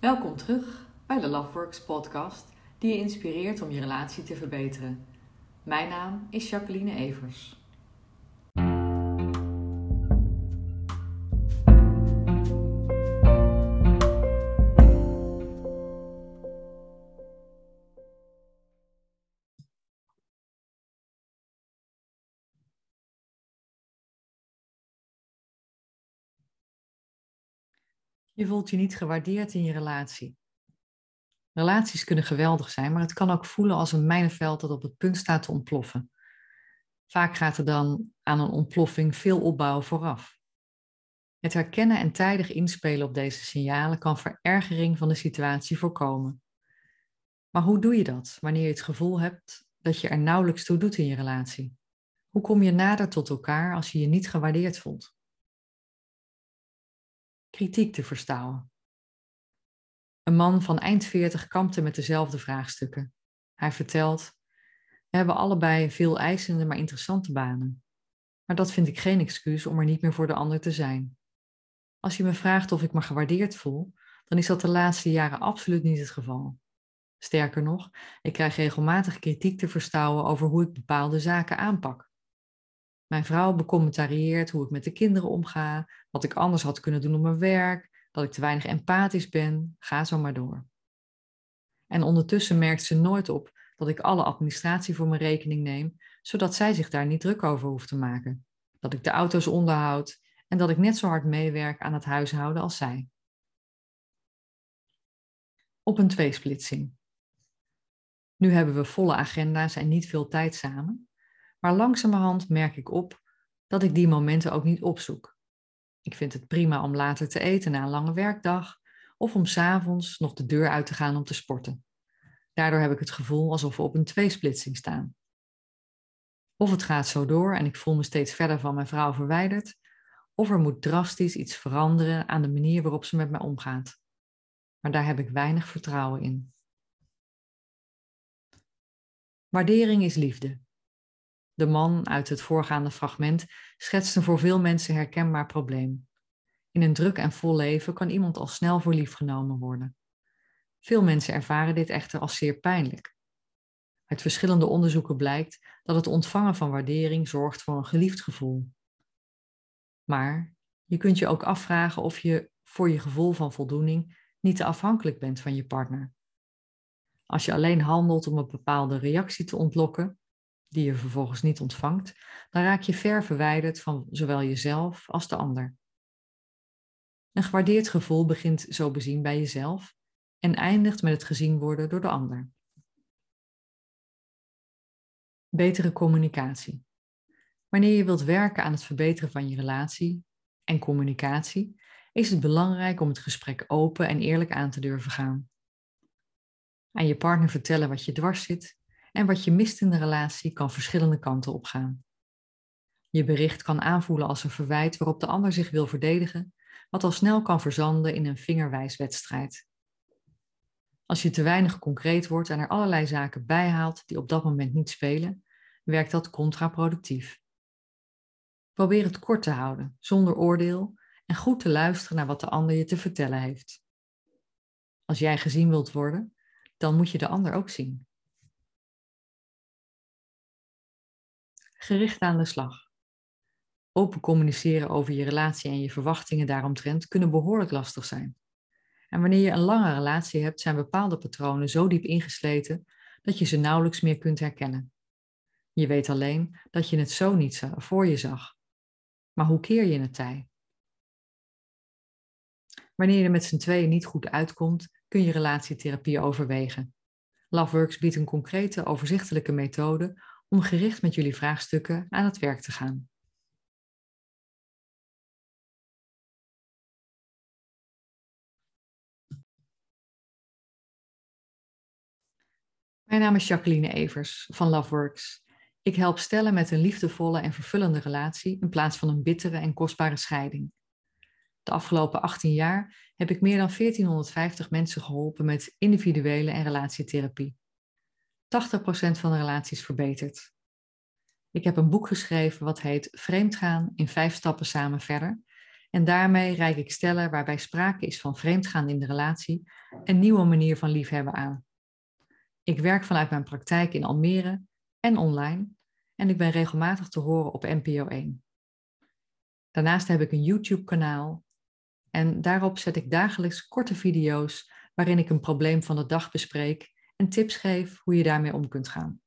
Welkom terug bij de Loveworks podcast, die je inspireert om je relatie te verbeteren. Mijn naam is Jacqueline Evers. Je voelt je niet gewaardeerd in je relatie. Relaties kunnen geweldig zijn, maar het kan ook voelen als een mijnenveld dat op het punt staat te ontploffen. Vaak gaat er dan aan een ontploffing veel opbouw vooraf. Het herkennen en tijdig inspelen op deze signalen kan verergering van de situatie voorkomen. Maar hoe doe je dat wanneer je het gevoel hebt dat je er nauwelijks toe doet in je relatie? Hoe kom je nader tot elkaar als je je niet gewaardeerd voelt? Kritiek te verstouwen. Een man van eind 40 kampte met dezelfde vraagstukken. Hij vertelt: We hebben allebei veel eisende, maar interessante banen. Maar dat vind ik geen excuus om er niet meer voor de ander te zijn. Als je me vraagt of ik me gewaardeerd voel, dan is dat de laatste jaren absoluut niet het geval. Sterker nog, ik krijg regelmatig kritiek te verstouwen over hoe ik bepaalde zaken aanpak. Mijn vrouw becommentarieert hoe ik met de kinderen omga, wat ik anders had kunnen doen op mijn werk, dat ik te weinig empathisch ben, ga zo maar door. En ondertussen merkt ze nooit op dat ik alle administratie voor mijn rekening neem, zodat zij zich daar niet druk over hoeft te maken. Dat ik de auto's onderhoud en dat ik net zo hard meewerk aan het huishouden als zij. Op een tweesplitsing. Nu hebben we volle agenda's en niet veel tijd samen. Maar langzamerhand merk ik op dat ik die momenten ook niet opzoek. Ik vind het prima om later te eten na een lange werkdag of om s'avonds nog de deur uit te gaan om te sporten. Daardoor heb ik het gevoel alsof we op een tweesplitsing staan. Of het gaat zo door en ik voel me steeds verder van mijn vrouw verwijderd, of er moet drastisch iets veranderen aan de manier waarop ze met mij omgaat. Maar daar heb ik weinig vertrouwen in. Waardering is liefde. De man uit het voorgaande fragment schetst een voor veel mensen herkenbaar probleem. In een druk en vol leven kan iemand al snel voor lief genomen worden. Veel mensen ervaren dit echter als zeer pijnlijk. Uit verschillende onderzoeken blijkt dat het ontvangen van waardering zorgt voor een geliefd gevoel. Maar je kunt je ook afvragen of je voor je gevoel van voldoening niet te afhankelijk bent van je partner. Als je alleen handelt om een bepaalde reactie te ontlokken, die je vervolgens niet ontvangt, dan raak je ver verwijderd van zowel jezelf als de ander. Een gewaardeerd gevoel begint zo bezien bij jezelf en eindigt met het gezien worden door de ander. Betere communicatie. Wanneer je wilt werken aan het verbeteren van je relatie en communicatie, is het belangrijk om het gesprek open en eerlijk aan te durven gaan. Aan je partner vertellen wat je dwars zit en wat je mist in de relatie kan verschillende kanten opgaan. Je bericht kan aanvoelen als een verwijt waarop de ander zich wil verdedigen, wat al snel kan verzanden in een vingerwijswedstrijd. Als je te weinig concreet wordt en er allerlei zaken bijhaalt die op dat moment niet spelen, werkt dat contraproductief. Probeer het kort te houden, zonder oordeel en goed te luisteren naar wat de ander je te vertellen heeft. Als jij gezien wilt worden, dan moet je de ander ook zien. Gericht aan de slag. Open communiceren over je relatie en je verwachtingen daaromtrent kunnen behoorlijk lastig zijn. En wanneer je een lange relatie hebt, zijn bepaalde patronen zo diep ingesleten dat je ze nauwelijks meer kunt herkennen. Je weet alleen dat je het zo niet voor je zag. Maar hoe keer je het tij? Wanneer je met z'n tweeën niet goed uitkomt, kun je relatietherapie overwegen. Loveworks biedt een concrete, overzichtelijke methode om gericht met jullie vraagstukken aan het werk te gaan. Mijn naam is Jacqueline Evers van Loveworks. Ik help stellen met een liefdevolle en vervullende relatie in plaats van een bittere en kostbare scheiding. De afgelopen 18 jaar heb ik meer dan 1450 mensen geholpen met individuele en relatietherapie. 80% van de relaties verbeterd. Ik heb een boek geschreven wat heet Vreemdgaan in vijf stappen samen verder. En daarmee reik ik stellen waarbij sprake is van vreemdgaan in de relatie een nieuwe manier van liefhebben aan. Ik werk vanuit mijn praktijk in Almere en online en ik ben regelmatig te horen op NPO 1. Daarnaast heb ik een YouTube-kanaal en daarop zet ik dagelijks korte video's waarin ik een probleem van de dag bespreek en tips geef hoe je daarmee om kunt gaan.